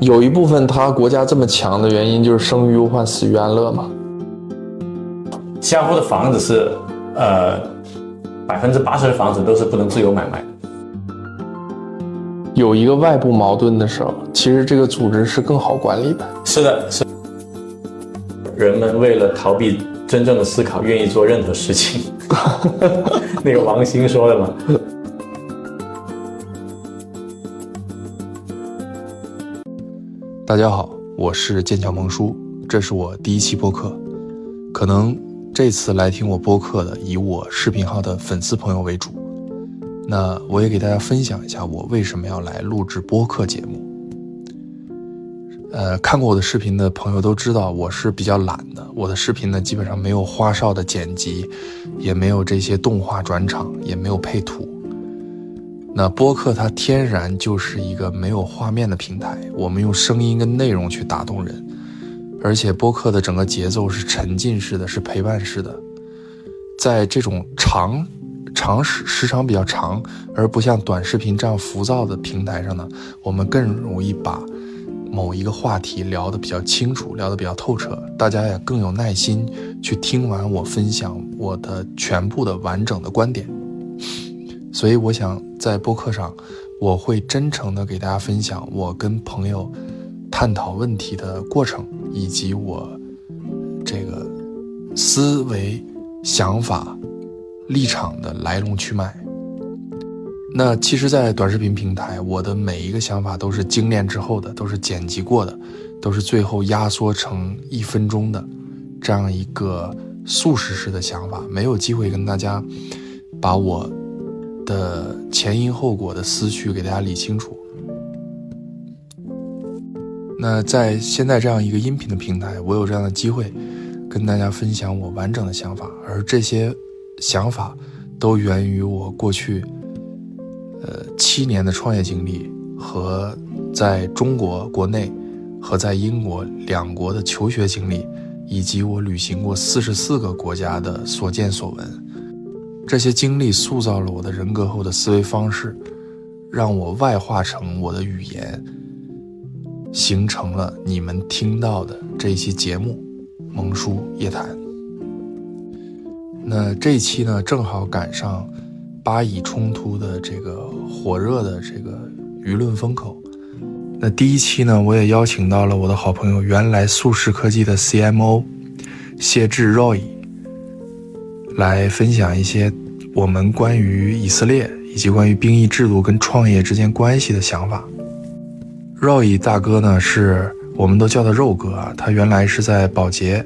有一部分他国家这么强的原因就是生于忧患，死于安乐嘛。新加坡的房子是，呃，百分之八十的房子都是不能自由买卖。有一个外部矛盾的时候，其实这个组织是更好管理的。是的，是。人们为了逃避真正的思考，愿意做任何事情。那个王兴说的嘛。大家好，我是剑桥蒙叔，这是我第一期播客。可能这次来听我播客的，以我视频号的粉丝朋友为主。那我也给大家分享一下，我为什么要来录制播客节目。呃，看过我的视频的朋友都知道，我是比较懒的。我的视频呢，基本上没有花哨的剪辑，也没有这些动画转场，也没有配图。那播客它天然就是一个没有画面的平台，我们用声音跟内容去打动人，而且播客的整个节奏是沉浸式的，是陪伴式的，在这种长长时时长比较长，而不像短视频这样浮躁的平台上呢，我们更容易把某一个话题聊得比较清楚，聊得比较透彻，大家也更有耐心去听完我分享我的全部的完整的观点。所以我想在播客上，我会真诚的给大家分享我跟朋友探讨问题的过程，以及我这个思维、想法、立场的来龙去脉。那其实，在短视频平台，我的每一个想法都是精炼之后的，都是剪辑过的，都是最后压缩成一分钟的这样一个速食式的想法，没有机会跟大家把我。的前因后果的思绪给大家理清楚。那在现在这样一个音频的平台，我有这样的机会跟大家分享我完整的想法，而这些想法都源于我过去呃七年的创业经历和在中国国内和在英国两国的求学经历，以及我旅行过四十四个国家的所见所闻。这些经历塑造了我的人格后的思维方式，让我外化成我的语言，形成了你们听到的这一期节目《萌叔夜谈》。那这一期呢，正好赶上巴以冲突的这个火热的这个舆论风口。那第一期呢，我也邀请到了我的好朋友，原来速食科技的 CMO 谢志 Roy。来分享一些我们关于以色列以及关于兵役制度跟创业之间关系的想法。Roy 大哥呢，是我们都叫他肉哥啊，他原来是在保洁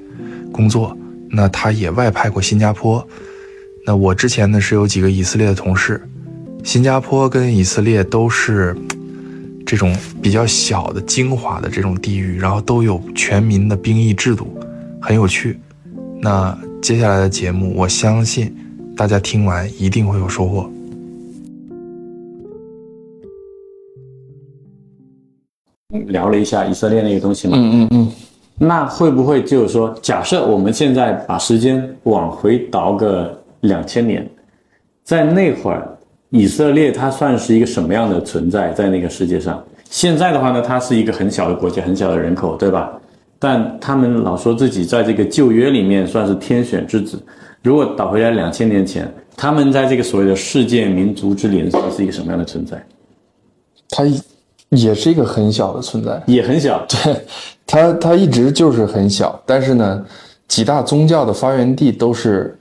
工作，那他也外派过新加坡。那我之前呢是有几个以色列的同事，新加坡跟以色列都是这种比较小的精华的这种地域，然后都有全民的兵役制度，很有趣。那。接下来的节目，我相信大家听完一定会有收获。聊了一下以色列那个东西嘛，嗯嗯嗯，那会不会就是说，假设我们现在把时间往回倒个两千年，在那会儿，以色列它算是一个什么样的存在在那个世界上？现在的话呢，它是一个很小的国家，很小的人口，对吧？但他们老说自己在这个旧约里面算是天选之子。如果倒回来两千年前，他们在这个所谓的世界民族之林上是一个什么样的存在？他也是一个很小的存在，也很小。对，他他一直就是很小。但是呢，几大宗教的发源地都是，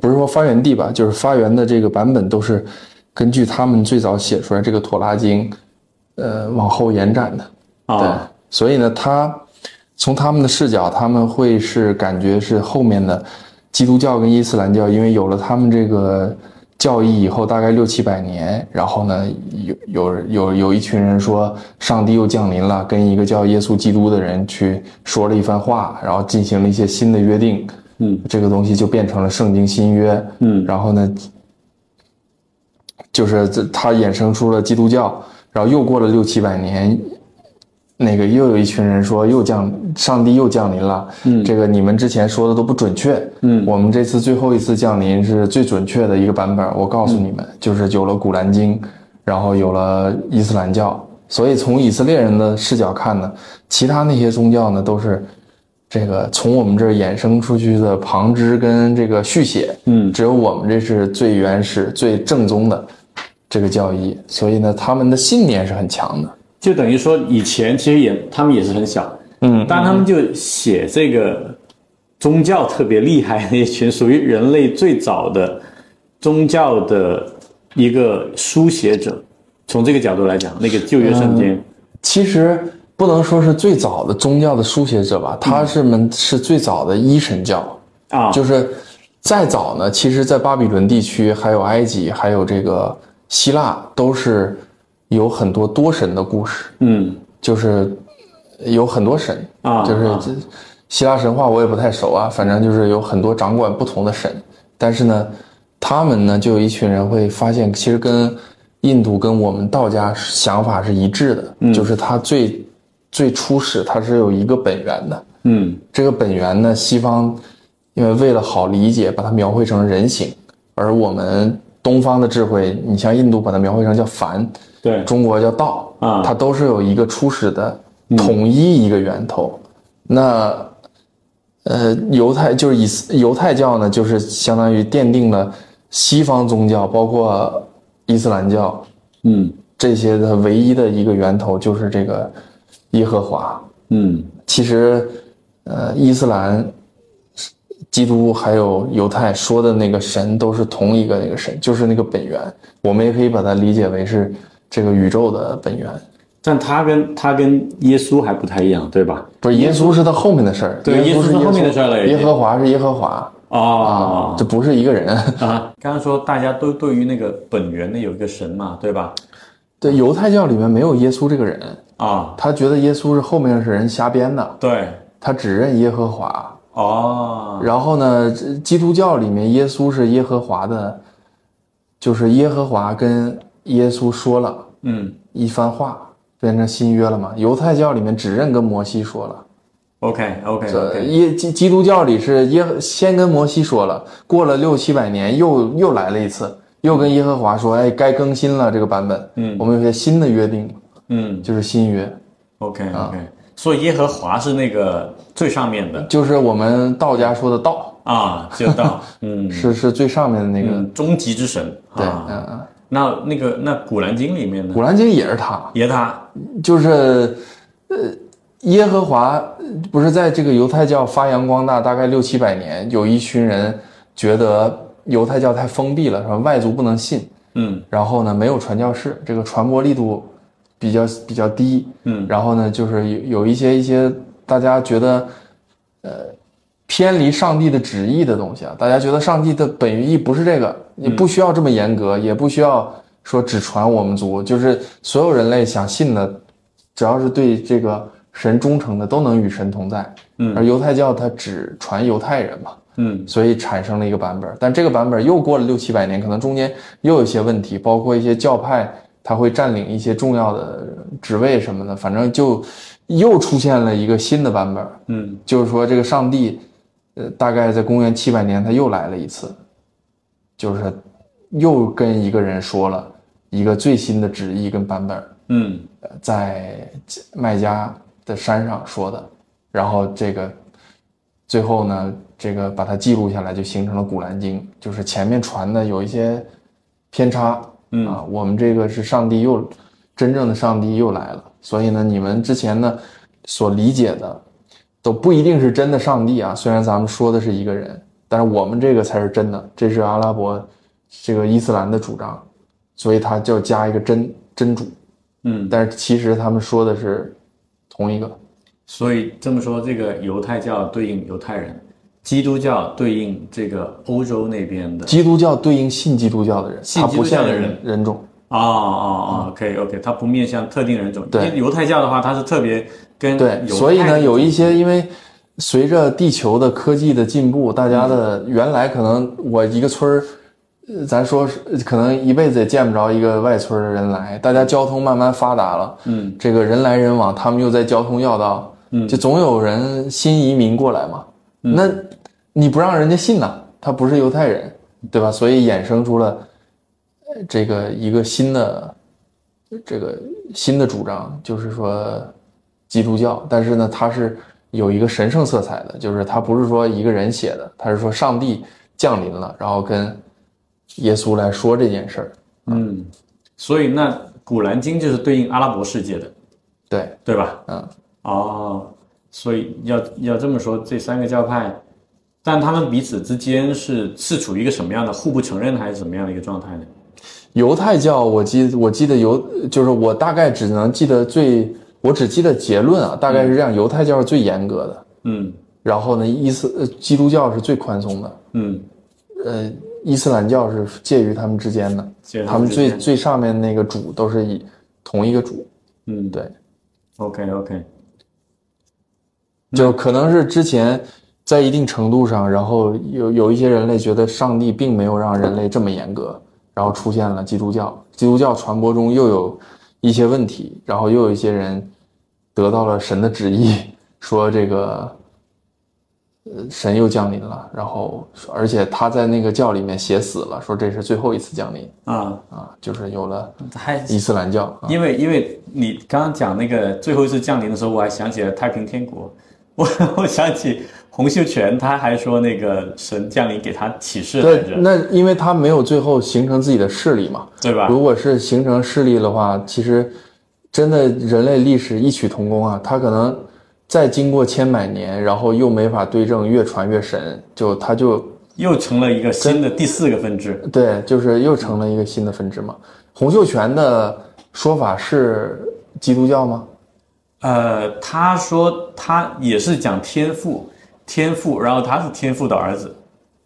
不是说发源地吧，就是发源的这个版本都是根据他们最早写出来这个《妥拉经》，呃，往后延展的。啊，所以呢，他。从他们的视角，他们会是感觉是后面的基督教跟伊斯兰教，因为有了他们这个教义以后，大概六七百年，然后呢，有有有有一群人说上帝又降临了，跟一个叫耶稣基督的人去说了一番话，然后进行了一些新的约定，嗯，这个东西就变成了圣经新约，嗯，然后呢，就是这它衍生出了基督教，然后又过了六七百年。那个又有一群人说又降，上帝又降临了。嗯，这个你们之前说的都不准确。嗯，我们这次最后一次降临是最准确的一个版本。我告诉你们，就是有了《古兰经》，然后有了伊斯兰教。所以从以色列人的视角看呢，其他那些宗教呢都是这个从我们这儿衍生出去的旁支跟这个续写，嗯只有我们这是最原始、最正宗的这个教义。所以呢，他们的信念是很强的。就等于说以前其实也他们也是很小，嗯，但他们就写这个宗教特别厉害那一群，属于人类最早的宗教的一个书写者。从这个角度来讲，那个旧约圣经，其实不能说是最早的宗教的书写者吧，他是们是最早的一神教。啊，就是再早呢，其实，在巴比伦地区，还有埃及，还有这个希腊，都是有很多多神的故事，嗯。就是有很多神啊啊就是这希腊神话我也不太熟啊，反正就是有很多掌管不同的神，但是呢，他们呢就有一群人会发现，其实跟印度跟我们道家想法是一致的，就是它最最初始它是有一个本源的，嗯。这个本源呢，西方因为为了好理解，把它描绘成人形，而我们东方的智慧，你像印度把它描绘成叫梵，对，中国叫道啊它都是有一个初始的统一一个源头。那呃，犹太就是以犹太教呢，就是相当于奠定了西方宗教，包括伊斯兰教嗯这些的唯一的一个源头，就是这个耶和华。嗯其实，呃，伊斯兰、基督还有犹太说的那个神都是同一个那个神，就是那个本源。我们也可以把它理解为是这个宇宙的本源。但他跟他跟耶稣还不太一样，对吧？不是耶稣是他后面的事儿，对耶稣是后面的事儿了耶和华是耶和华哦这不是一个人。啊，刚刚说大家都对于那个本源的有一个神嘛，对吧？对，犹太教里面没有耶稣这个人，啊，他觉得耶稣是后面是人瞎编的，对，他只认耶和华。哦，然后呢，基督教里面耶稣是耶和华的，就是耶和华跟耶稣说了嗯。一番话，变成新约了嘛。犹太教里面只认跟摩西说了，，OK OK 呃，OK，耶基基督教里是耶先跟摩西说了，过了六七百年又又来了一次，又跟耶和华说，哎，该更新了这个版本，嗯。我们有些新的约定，嗯。就是新约，OK OK，所以耶和华是那个最上面的。就是我们道家说的道，啊，就道嗯。是是最上面的那个，嗯终极之神。对，嗯，那那个那古兰经里面呢，古兰经也是他，也他。就是，呃，耶和华呃不是在这个犹太教发扬光大大概六七百年，有一群人觉得犹太教太封闭了，是吧？外族不能信，嗯。然后呢没有传教士，这个传播力度比较比较低，嗯。然后呢就是有有一些一些大家觉得，呃，偏离上帝的旨意的东西啊，大家觉得上帝的本意不是这个，也不需要这么严格，也不需要说只传我们族，就是所有人类想信的，只要是对这个神忠诚的，都能与神同在。嗯。而犹太教它只传犹太人嘛，嗯。所以产生了一个版本，但这个版本又过了六七百年，可能中间又有一些问题，包括一些教派它会占领一些重要的职位什么的，反正就又出现了一个新的版本，嗯。就是说这个上帝，呃，大概在公元七百年他又来了一次，就是又跟一个人说了一个最新的旨意跟版本，嗯。呃在麦加的山上说的，然后这个最后呢，这个把它记录下来，就形成了《古兰经》，就是前面传的有一些偏差，嗯。啊，我们这个是上帝又真正的上帝又来了，所以呢，你们之前呢所理解的都不一定是真的上帝啊，虽然咱们说的是一个人，但是我们这个才是真的，这是阿拉伯这个伊斯兰的主张，所以他就加一个真真主。嗯，但是其实他们说的是同一个。所以这么说，这个犹太教对应犹太人，基督教对应这个欧洲那边的。基督教对应信基督教的人，信基督教的人人人种。哦哦哦可以 OK，它不面向特定人种。对犹太教的话，它是特别跟对，所以呢，有一些因为随着地球的科技的进步，大家的原来可能我一个村儿，呃咱说是可能一辈子也见不着一个外村的人来，大家交通慢慢发达了，嗯，这个人来人往，他们又在交通要道，嗯，就总有人新移民过来嘛，那你不让人家信呐，他不是犹太人，对吧？所以衍生出了呃这个一个新的这个新的主张，就是说基督教，但是呢，它是有一个神圣色彩的，就是它不是说一个人写的，它是说上帝降临了，然后跟耶稣来说这件事儿。嗯，所以那《古兰经》就是对应阿拉伯世界的，对，对吧？嗯，哦，所以要要这么说，这三个教派，但他们彼此之间是是处于一个什么样的互不承认，还是什么样的一个状态呢？犹太教，我记我记得犹就是我大概只能记得最，我只记得结论啊，大概是这样，犹太教是最严格的，嗯。然后呢，伊斯呃基督教是最宽松的，嗯，呃，伊斯兰教是介于他们之间的，他他们最最上面那个主都是以同一个主，嗯，对，，OK OK，就可能是之前在一定程度上，然后有有一些人类觉得上帝并没有让人类这么严格，然后出现了基督教，基督教传播中又有一些问题，然后又有一些人得到了神的旨意，说这个。呃，神又降临了，然后而且他在那个教里面写死了，说这是最后一次降临啊，啊，就是有了还伊斯兰教啊。因为因为你刚刚讲那个最后一次降临的时候，我还想起了太平天国，我 我想起洪秀全，他还说那个神降临给他启示来对，着，那因为他没有最后形成自己的势力嘛，对吧？如果是形成势力的话，其实真的人类历史异曲同工啊。他可能再经过千百年，然后又没法对症，越传越神，就他就又成了一个新的第四个分支。对，就是又成了一个新的分支嘛。洪秀全的说法是基督教吗？呃，他说他也是讲天赋，天赋，然后他是天赋的儿子，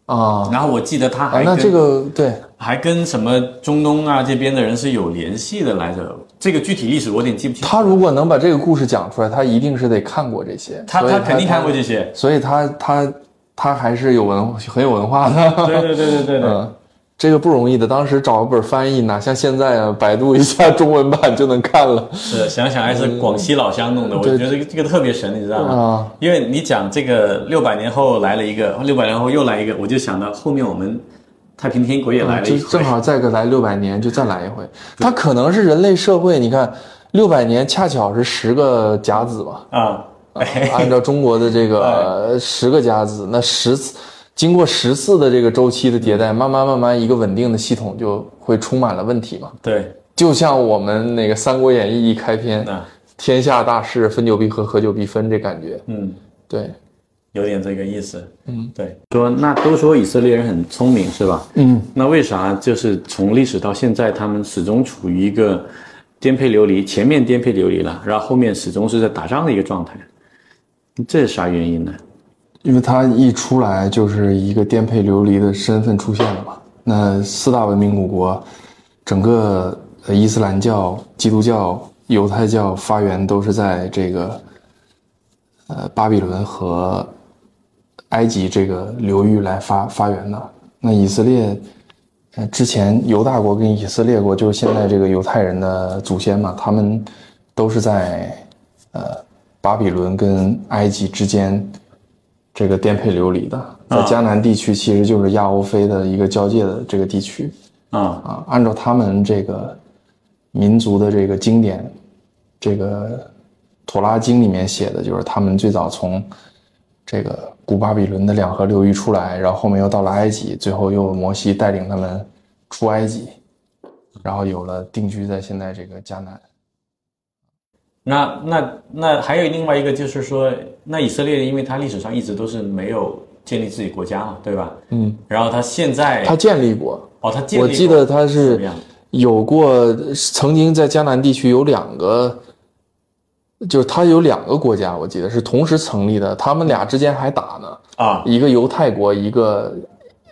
啊然后我记得他啊，还跟、那这个对还跟什么中东啊这边的人是有联系的来着。这个具体历史我有点记不清。他如果能把这个故事讲出来，他一定是得看过这些，他他肯定看过这些。所以他他他还是有文很有文化的。对对对对对对。嗯，这个不容易的。当时找个本翻译，哪像现在啊，百度一下中文版就能看了是，想想还是广西老乡弄的，我觉得这个这个特别神，你知道吗？啊。因为你讲这个六百年后来了一个，六百年后又来一个，我就想到后面我们太平天国也来了一回就正，好再个来六百年，就再来一回。它可能是人类社会，你看六百年恰巧是十个甲子吧，啊，按照中国的这个呃 十个甲子，那十次经过十次的这个周期的迭代，慢慢慢慢一个稳定的系统就会充满了问题嘛。对，就像我们那个《三国演义》一开篇，啊天下大势，分久必合，合久必分，这感觉。嗯，对，有点这个意思。嗯，对，说那都说以色列人很聪明是吧？嗯，那为啥就是从历史到现在，他们始终处于一个颠沛流离，前面颠沛流离了，然后后面始终是在打仗的一个状态，这是啥原因呢？因为他一出来就是一个颠沛流离的身份出现了嘛。那四大文明古国，整个伊斯兰教、基督教、犹太教发源都是在这个呃巴比伦和埃及这个流域来发发源的。那以色列，呃，之前犹大国跟以色列国就是现在这个犹太人的祖先嘛，他们都是在呃巴比伦跟埃及之间这个颠沛流离的。在迦南地区，其实就是亚欧非的一个交界的这个地区啊，啊。按照他们这个民族的这个经典，这个《妥拉经》里面写的就是他们最早从这个古巴比伦的两河流域出来，然后后面又到了埃及，最后又摩西带领他们出埃及，然后有了定居在现在这个迦南。那那那还有另外一个就是说，那以色列因为它历史上一直都是没有建立自己国家嘛，对吧？嗯，然后他现在他建立过，哦，他建立过我记得他是？有过曾经在迦南地区有两个，就是他有两个国家，我记得是同时成立的，他们俩之间还打呢，啊，一个犹太国，一个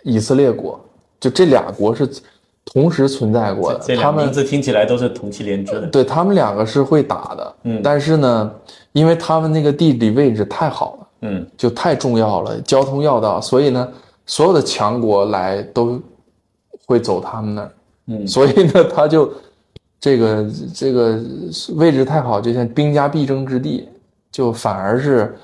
以色列国，就这俩国是同时存在过的，这他们两名字听起来都是同气连枝的。对他们两个是会打的，嗯但是呢，因为他们那个地理位置太好了。嗯就太重要了，交通要道，所以呢，所有的强国来都会走他们那儿，嗯所以呢，他就这个这个位置太好，就像兵家必争之地，就反而是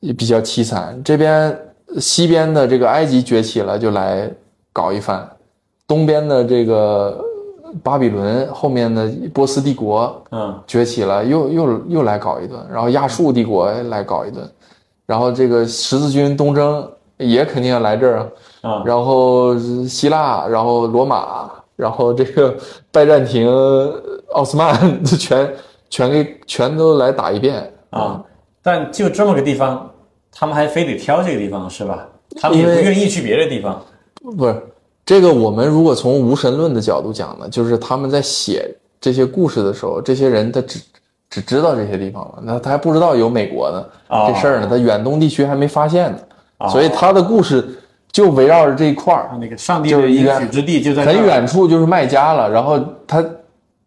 也比较凄惨。这边西边的这个埃及崛起了，就来搞一番；东边的这个巴比伦后面的波斯帝国嗯崛起了，又又又来搞一顿，然后亚述帝国来搞一顿，然后这个十字军东征也肯定要来这儿啊，啊然后希腊，然后罗马，然后这个拜占庭、奥斯曼全全给全都来打一遍啊，但就这么个地方，他们还非得挑这个地方是吧？他们也不愿意去别的地方。不是这个，我们如果从无神论的角度讲呢，就是他们在写这些故事的时候，这些人他只只知道这些地方了，那他还不知道有美国呢、哦这事儿呢，他远东地区还没发现呢，哦所以他的故事就围绕着这一块儿。那个上帝的应许之地就在很远处就是麦加了，然后他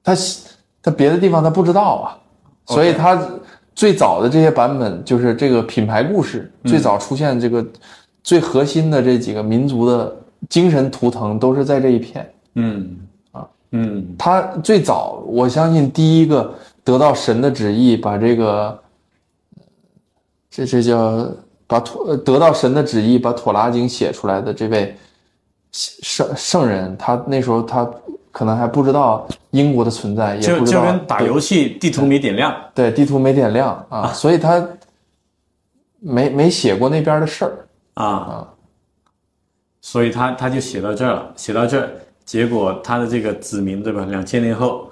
他他别的地方他不知道啊，所以他最早的这些版本就是这个品牌故事，嗯。最早出现这个最核心的这几个民族的精神图腾都是在这一片。嗯啊。嗯。他最早，我相信第一个得到神的旨意，把这个这这叫把妥呃得到神的旨意，把《妥拉经》写出来的这位圣圣人，他那时候他可能还不知道英国的存在，也就不知道就跟打游戏地图没点亮。对地图没点亮啊，所以他没没写过那边的事儿。啊。啊，所以他他就写到这儿了，写到这儿，结果他的这个子民对吧？两千年后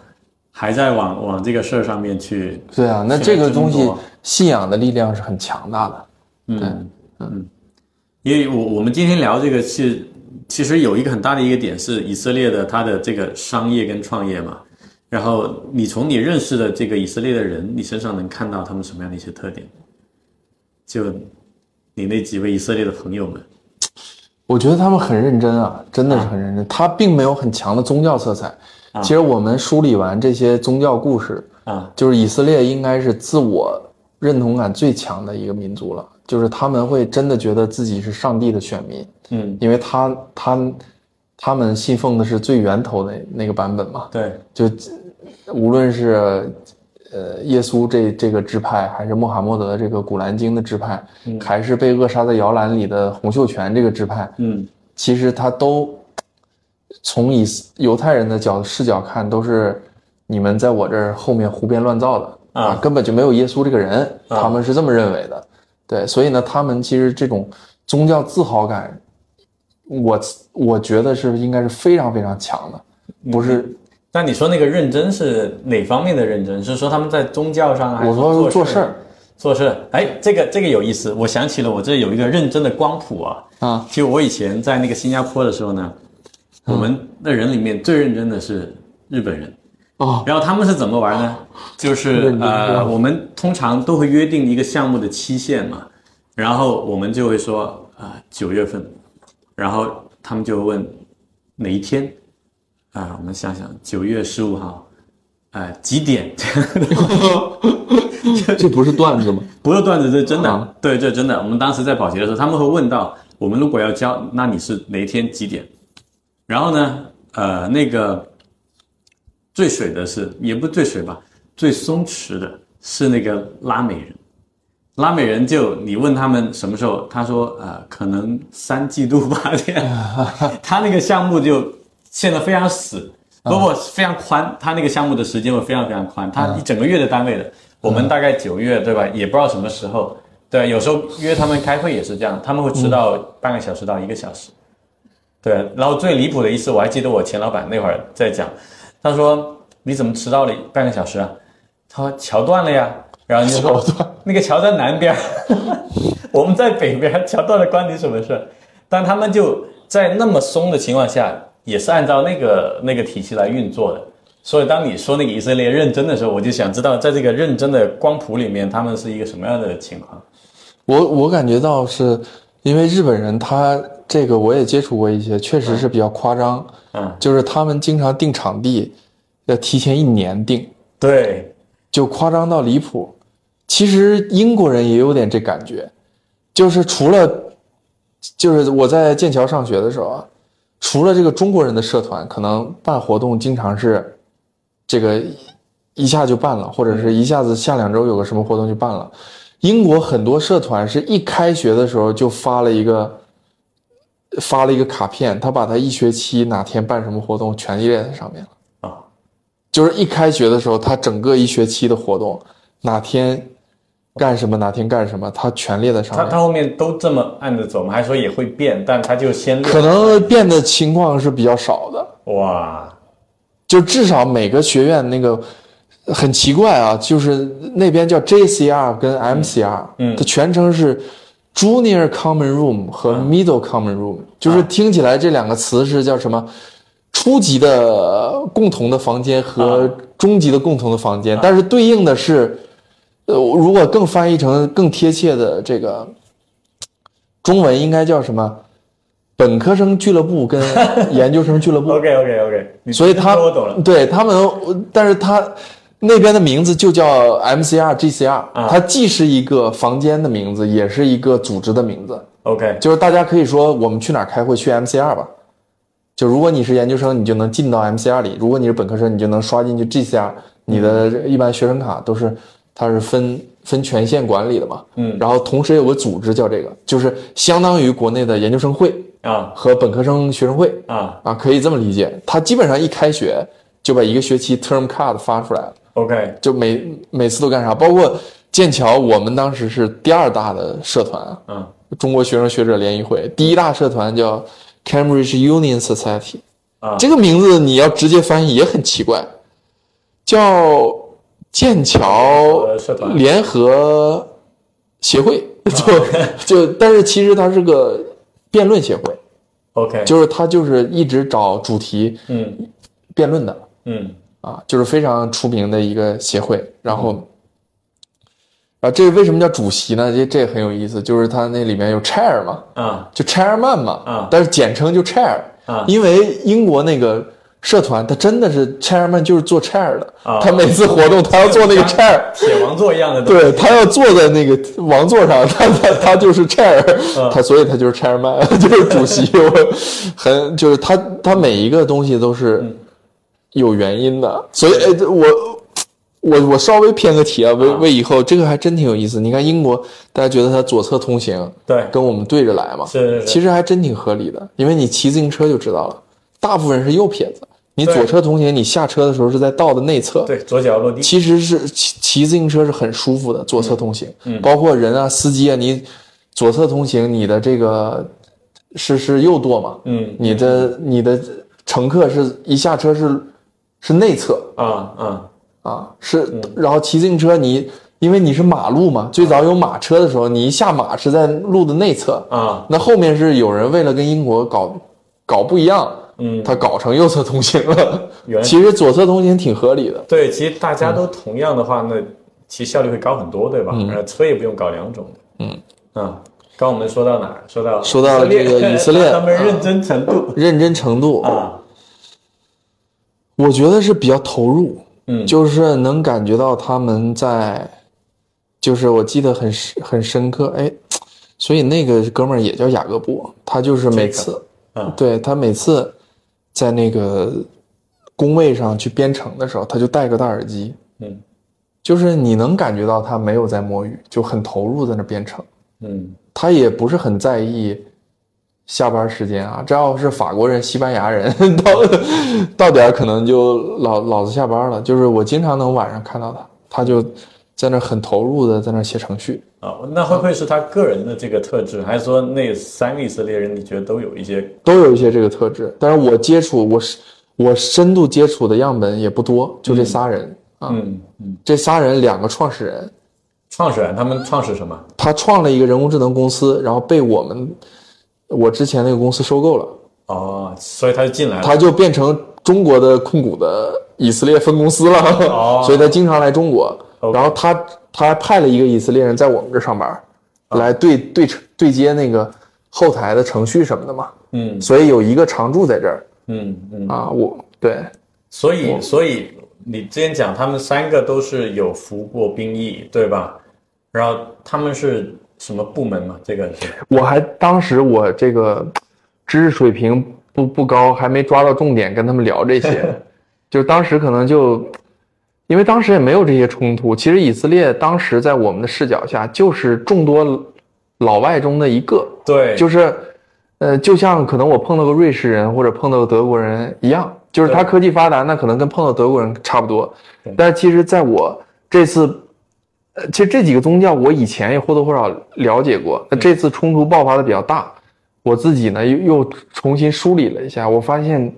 还在往往这个事儿上面去，对啊，那这个东西信仰的力量是很强大的。嗯嗯，因为我我们今天聊这个是，其实有一个很大的一个点是以色列的它的这个商业跟创业嘛，然后你从你认识的这个以色列的人，你身上能看到他们什么样的一些特点？就你那几位以色列的朋友们，我觉得他们很认真啊，真的是很认真。他并没有很强的宗教色彩。其实我们梳理完这些宗教故事啊，就是以色列应该是自我认同感最强的一个民族了。就是他们会真的觉得自己是上帝的选民，嗯，因为他他他们信奉的是最源头的那个版本嘛。对，就无论是呃耶稣这这个支派，还是穆罕默德这个古兰经的支派，还是被扼杀在摇篮里的洪秀全这个支派，嗯其实他都从以犹太人的角视角看，都是你们在我这儿后面胡编乱造的啊根本就没有耶稣这个人，他们是这么认为的。对，所以呢，他们其实这种宗教自豪感，我我觉得是应该是非常非常强的，不是但你说那个认真是哪方面的认真？是说他们在宗教上啊，还是我说做事？做事儿。做事，哎，这个这个有意思，我想起了我这有一个认真的光谱啊，啊，就我以前在那个新加坡的时候呢，我们的人里面最认真的是日本人。哦，然后他们是怎么玩呢？就是呃，我们通常都会约定一个项目的期限嘛，然后我们就会说啊九、月份，然后他们就问哪一天啊、我们想想九月十五号，哎、几点？这不是段子吗？不是段子，这是真的。啊对，这是真的。我们当时在保洁的时候，他们会问到我们如果要交，那你是哪一天几点？然后呢，呃，那个最水的是，也不最水吧，最松弛的是那个拉美人。拉美人就你问他们什么时候，他说呃，可能三季度吧，这样。他那个项目就限得非常死，不不非常宽，他那个项目的时间会非常非常宽，他一整个月的单位的。我们大概九月对吧？也不知道什么时候，对，有时候约他们开会也是这样，他们会迟到半个小时到一个小时。对，然后最离谱的一次，我还记得我前老板那会儿在讲，他说你怎么迟到了半个小时啊？他说桥断了呀，然后你就说那个桥在南边儿，我们在北边，桥断了关你什么事？但他们就在那么松的情况下，也是按照那个那个体系来运作的。所以当你说那个以色列认真的时候，我就想知道，在这个认真的光谱里面，他们是一个什么样的情况？我我感觉到是因为日本人他这个我也接触过一些，确实是比较夸张，嗯，就是他们经常定场地要提前一年定，对，就夸张到离谱。其实英国人也有点这感觉，就是除了，就是我在剑桥上学的时候啊，除了这个中国人的社团，可能办活动经常是这个一下就办了，或者是一下子下两周有个什么活动就办了。英国很多社团是一开学的时候就发了一个发了一个卡片，他把他一学期哪天办什么活动全列在上面了。啊，就是一开学的时候，他整个一学期的活动，哪天干什么，哪天干什么，他全列在上面。他他后面都这么按着走吗？还是说也会变？但他就先可能变的情况是比较少的，哇，就至少每个学院那个很奇怪啊，就是那边叫 JCR 跟 MCR，嗯它全称是 Junior Common Room 和 Middle Common Room，、就是听起来这两个词是叫什么？初级的共同的房间和中级的共同的房间，但是对应的是，呃，如果更翻译成更贴切的这个中文，应该叫什么？本科生俱乐部跟 研究生俱乐部。OK OK OK，所以他我懂了。对他们，但是他那边的名字就叫 MCR、GCR，、它既是一个房间的名字，也是一个组织的名字。OK，就是大家可以说我们去哪儿开会，去 MCR 吧。就如果你是研究生，你就能进到 MCR 里；如果你是本科生，你就能刷进去 GCR。你的一般学生卡都是，它是分分权限管理的嘛。嗯。然后同时有个组织叫这个，就是相当于国内的研究生会啊。和本科生学生会。啊。啊，可以这么理解。它基本上一开学就把一个学期 term card 发出来了，OK，就每每次都干啥，包括剑桥，我们当时是第二大的社团啊，嗯。中国学生学者联谊会，第一大社团叫 Cambridge Union Society，啊。这个名字你要直接翻译也很奇怪，叫剑桥联合协会，就就，但是其实它是个辩论协会。OK，就是他就是一直找主题嗯。辩论的。嗯。啊，就是非常出名的一个协会。然后，啊，这为什么叫主席呢？这这很有意思，就是他那里面有 chair 嘛，啊。就 chairman 嘛，啊。但是简称就 chair 啊。因为英国那个社团他真的是 chairman 就是做 chair 的，啊他每次活动他要做那个 chair。铁王座一样的东西。对他要坐在那个王座上，他他 他就是 chair，、他所以他就是 chairman，就是主席。我 很就是他他每一个东西都是有原因的，所以哎，这我我我稍微偏个题啊，为为以后这个还真挺有意思。你看英国，大家觉得他左侧通行对跟我们对着来嘛，是是是其实还真挺合理的，因为你骑自行车就知道了，大部分人是右撇子。你左车通行，你下车的时候是在道的内侧，对，左脚落地。其实是骑骑自行车是很舒服的，左侧通行，包括人啊、司机啊，你左侧通行，你的这个是是右舵嘛，嗯你的你的乘客是一下车是是内侧。啊啊。啊，是，然后骑自行车你因为你是马路嘛，最早有马车的时候，你一下马是在路的内侧，啊。那后面是有人为了跟英国搞搞不一样，嗯，他搞成右侧通行了。其实左侧通行挺合理的。对，其实大家都同样的话，那其实效率会高很多，对吧？嗯，车也不用搞两种的。嗯。啊，刚我们说到哪儿？说到说到这个 以色列。他们认真程度。认真程度，啊，我觉得是比较投入，嗯。就是能感觉到他们在，就是我记得很深很深刻，哎，所以那个哥们儿也叫雅各布，他就是每次，嗯对他每次在那个工位上去编程的时候，他就戴个大耳机，嗯就是你能感觉到他没有在摸鱼，就很投入在那编程，嗯他也不是很在意下班时间啊。这要是法国人、西班牙人，到到点儿可能就老老子下班了。就是我经常能晚上看到他，他就在那很投入的在那写程序。啊，那会不会是他个人的这个特质，还是说那三个以色列人你觉得都有一些？都有一些这个特质，但是我接触我是我深度接触的样本也不多，就这仨人、啊，嗯嗯，这仨人两个创始人，创始人他们创始什么？他创了一个人工智能公司，然后被我们我之前那个公司收购了。哦，所以他就进来了。他就变成中国的控股的以色列分公司了，哦 所以他经常来中国。然后他他还派了一个以色列人在我们这上班，啊来对对对接那个后台的程序什么的嘛。嗯所以有一个常驻在这儿嗯嗯，啊，我对所以所以你之前讲他们三个都是有服过兵役，对吧？然后他们是什么部门嘛？这个是我还当时我这个知识水平不不高，还没抓到重点跟他们聊这些，就当时可能就。因为当时也没有这些冲突，其实以色列当时在我们的视角下就是众多老外中的一个，对，就是，呃，就像可能我碰到个瑞士人或者碰到个德国人一样，就是他科技发达，那可能跟碰到德国人差不多。但是其实在我这次，呃，其实这几个宗教我以前也或多或少了解过，那这次冲突爆发的比较大，我自己呢又又重新梳理了一下，我发现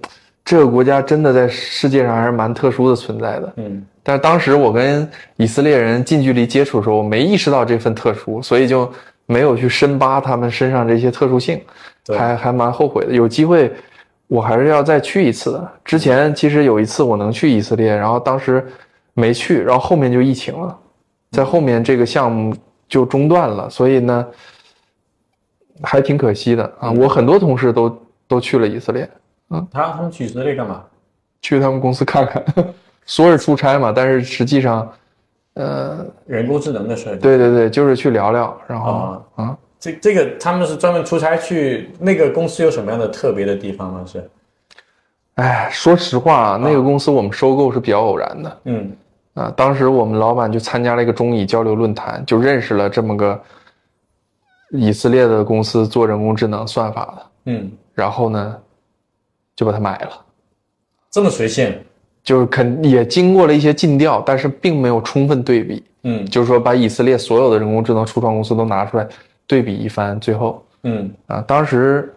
这个国家真的在世界上还是蛮特殊的存在的。嗯但是当时我跟以色列人近距离接触的时候，我没意识到这份特殊，所以就没有去深扒他们身上这些特殊性，对还还蛮后悔的。有机会，我还是要再去一次的。之前其实有一次我能去以色列，然后当时没去，然后后面就疫情了，在后面这个项目就中断了，所以呢，还挺可惜的啊。我很多同事都都去了以色列，他他们去以色列干嘛？去他们公司看看，说是出差嘛，但是实际上，呃，人工智能的事。对对对，就是去聊聊，然后啊啊，这这个他们是专门出差去那个公司有什么样的特别的地方吗？是哎，说实话啊，那个公司我们收购是比较偶然的嗯啊。当时我们老板就参加了一个中以交流论坛，就认识了这么个以色列的公司做人工智能算法的，嗯，然后呢，就把它买了。这么随性。就是肯也经过了一些尽调，但是并没有充分对比，嗯。就是说把以色列所有的人工智能初创公司都拿出来对比一番，最后。嗯。啊，当时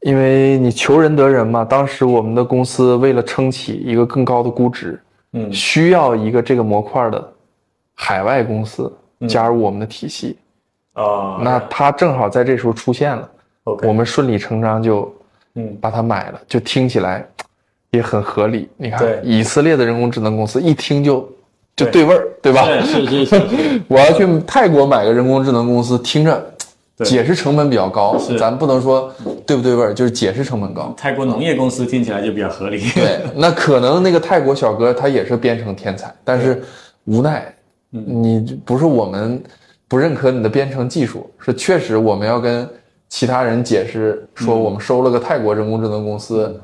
因为你求人得人嘛，当时我们的公司为了撑起一个更高的估值，嗯。需要一个这个模块的海外公司加入我们的体系，啊，那它正好在这时候出现了，OK。我们顺理成章就嗯把它买了，就听起来也很合理。你看，以色列的人工智能公司一听就就对对味儿，对吧？是是是是，我要去泰国买个人工智能公司，听着解释成本比较高，咱不能说对不对味儿，就是解释成本高。泰国农业公司听起来就比较合理。对，那可能那个泰国小哥他也是编程天才，但是无奈，你不是我们不认可你的编程技术，是确实我们要跟其他人解释说我们收了个泰国人工智能公司，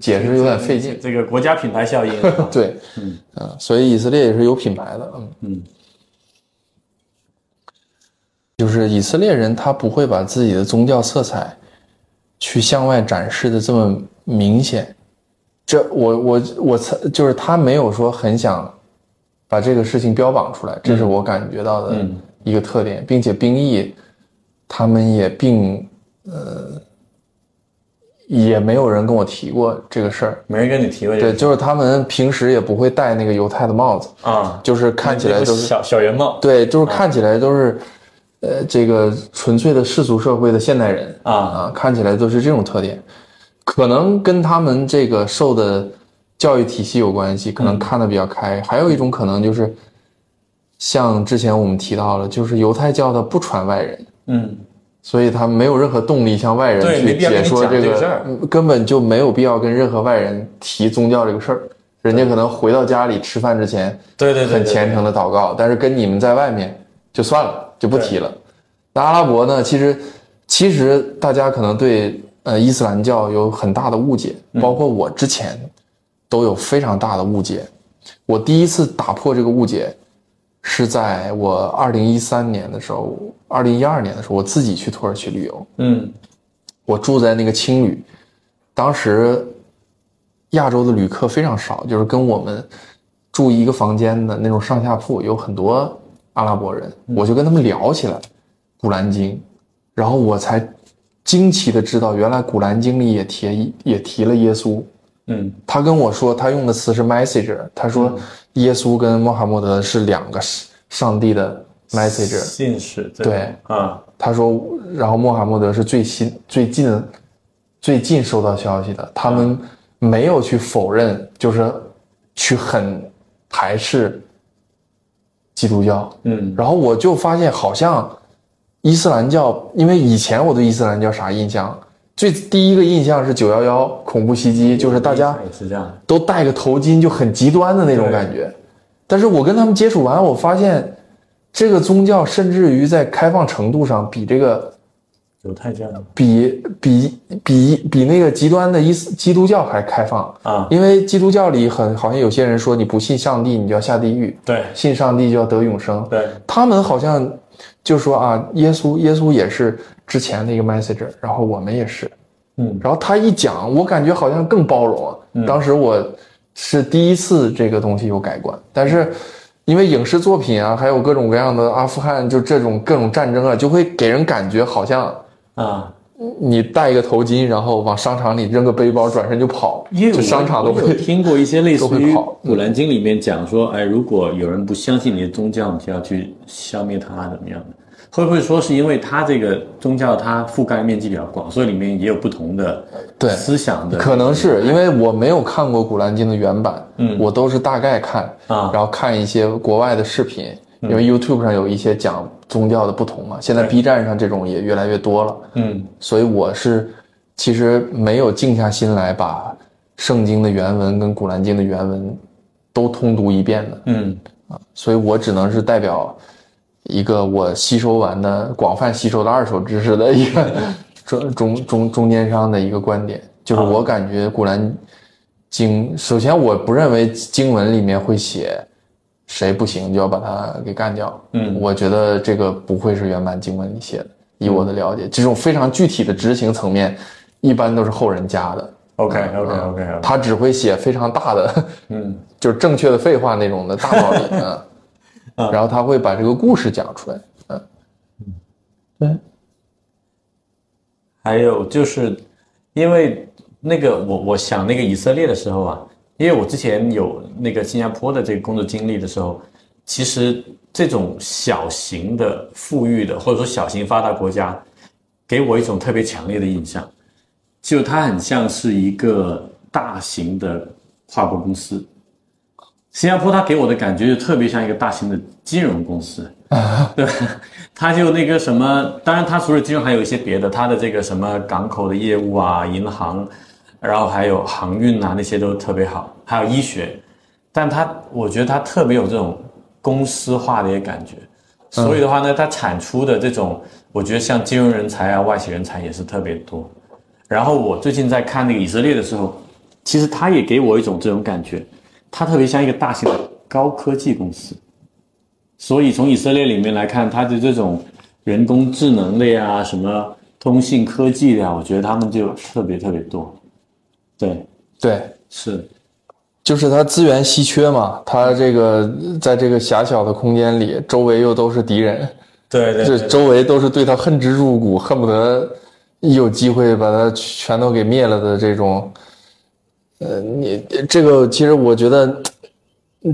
解释有点费劲。这个国家品牌效应。对，嗯。所以以色列也是有品牌的，嗯。嗯。就是以色列人他不会把自己的宗教色彩去向外展示的这么明显，这我我我猜就是他没有说很想把这个事情标榜出来，这是我感觉到的嗯。一个特点，并且兵役他们也并呃也没有人跟我提过这个事儿，没人跟你提过这对，就是他们平时也不会戴那个犹太的帽子，啊，就是看起来都是小小圆帽。对，就是看起来都是，呃，这个纯粹的世俗社会的现代人啊。啊，看起来都是这种特点，可能跟他们这个受的教育体系有关系，可能看的比较开。还有一种可能就是，像之前我们提到了，就是犹太教的不传外人，嗯所以他没有任何动力向外人去解说这个根本就没有必要跟任何外人提宗教这个事儿。人家可能回到家里吃饭之前，对对很虔诚的祷告，但是跟你们在外面就算了，就不提了。那阿拉伯呢？其实，其实大家可能对呃伊斯兰教有很大的误解，嗯包括我之前都有非常大的误解。我第一次打破这个误解，是在我二零一三年的时候，二零一二年的时候，我自己去土耳其旅游，嗯。我住在那个青旅，当时亚洲的旅客非常少，就是跟我们住一个房间的那种上下铺，有很多阿拉伯人，我就跟他们聊起来《古兰经》，然后我才惊奇的知道，原来《古兰经》里也提也提了耶稣。嗯他跟我说，他用的词是 messenger，他说耶稣跟穆罕默德是两个上帝的 messenger。信使对种啊他说，然后穆罕默德是最新、最近、最近收到消息的，他们没有去否认，就是去很排斥基督教。嗯然后我就发现，好像伊斯兰教，因为以前我对伊斯兰教啥印象？最第一个印象是九幺幺恐怖袭击，就是大家也是这样。都戴个头巾，就很极端的那种感觉。但是我跟他们接触完，我发现这个宗教甚至于在开放程度上比这个犹太教比比比比那个极端的伊斯基督教还开放。啊。因为基督教里很好像有些人说你不信上帝，你就要下地狱；对。信上帝就要得永生。对。他们好像就说啊，耶稣耶稣也是之前的一个 messenger，然后我们也是，嗯，然后他一讲，我感觉好像更包容。当时我是第一次这个东西有改观，但是因为影视作品啊，还有各种各样的阿富汗就这种各种战争啊，就会给人感觉好像啊，你戴一个头巾，然后往商场里扔个背包，转身就跑，因为这商场都会听过一些类似于 《古兰经》里面讲说，哎，如果有人不相信你的宗教，你就要去消灭他，怎么样的？会不会说是因为它这个宗教它覆盖面积比较广，所以里面也有不同的对思想的？可能是因为我没有看过《古兰经》的原版，嗯我都是大概看啊然后看一些国外的视频，因为 YouTube 上有一些讲宗教的不同嘛，现在 B 站上这种也越来越多了，嗯。所以我是其实没有静下心来把圣经的原文跟《古兰经》的原文都通读一遍的，嗯。啊所以我只能是代表一个我吸收完的广泛吸收的二手知识的一个中中中中间商的一个观点，就是我感觉《古兰经》，首先我不认为经文里面会写谁不行就要把他给干掉，嗯。我觉得这个不会是原版经文里写的，以我的了解，这种非常具体的执行层面，一般都是后人加的。，OK OK OK，他只会写非常大的，嗯。就是正确的废话那种的大道理啊 然后他会把这个故事讲出来，嗯，对，还有就是，因为那个我我想那个以色列的时候啊，因为我之前有那个新加坡的这个工作经历的时候，其实这种小型的富裕的或者说小型发达国家，给我一种特别强烈的印象，就它很像是一个大型的跨国公司。新加坡它给我的感觉就特别像一个大型的金融公司，对，它就那个什么，当然它除了金融还有一些别的，它的这个什么港口的业务啊、银行，然后还有航运啊那些都特别好，还有医学，但它我觉得它特别有这种公司化的一个感觉，所以的话呢，它产出的这种，我觉得像金融人才啊、外企人才也是特别多。然后我最近在看那个以色列的时候，其实它也给我一种这种感觉，它特别像一个大型的高科技公司。所以从以色列里面来看，它的这种人工智能的呀，什么通信科技的呀，我觉得他们就特别特别多。对，对，是，就是它资源稀缺嘛，它这个在这个狭小的空间里，周围又都是敌人，对对这周围都是对他恨之入骨，恨不得一有机会把他全都给灭了的这种。呃，你这个其实我觉得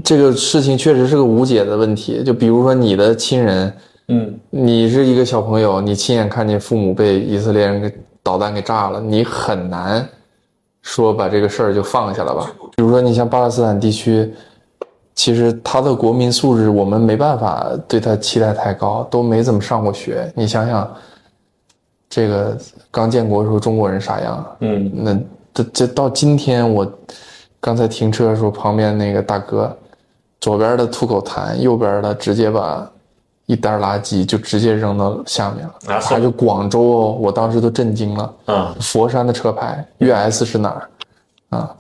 这个事情确实是个无解的问题。就比如说你的亲人，嗯你是一个小朋友，你亲眼看见父母被以色列人给导弹给炸了，你很难说把这个事儿就放下了吧？比如说你像巴勒斯坦地区，其实他的国民素质我们没办法对他期待太高，都没怎么上过学。你想想，这个刚建国的时候中国人啥样？嗯那这这到今天，我刚才停车的时候，旁边那个大哥，左边的吐口痰，右边的直接把一袋垃圾就直接扔到下面了。啊是他就广州哦，我当时都震惊了。嗯佛山的车牌，粤 S 是哪儿？啊，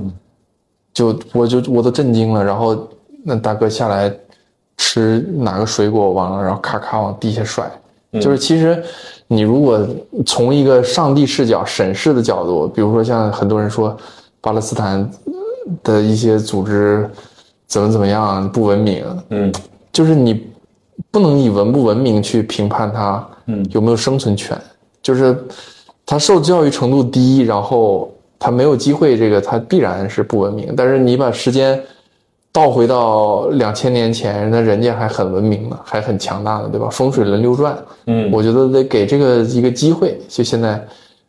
就我就我都震惊了。然后那大哥下来吃哪个水果完了，然后咔咔往地下甩。就是其实你如果从一个上帝视角审视的角度，比如说像很多人说巴勒斯坦的一些组织怎么怎么样不文明，嗯就是你不能以文不文明去评判他，嗯有没有生存权，就是他受教育程度低，然后他没有机会，这个他必然是不文明。但是你把时间倒回到两千年前，那人家还很文明呢，还很强大的，对吧？风水轮流转，嗯我觉得得给这个一个机会。就现在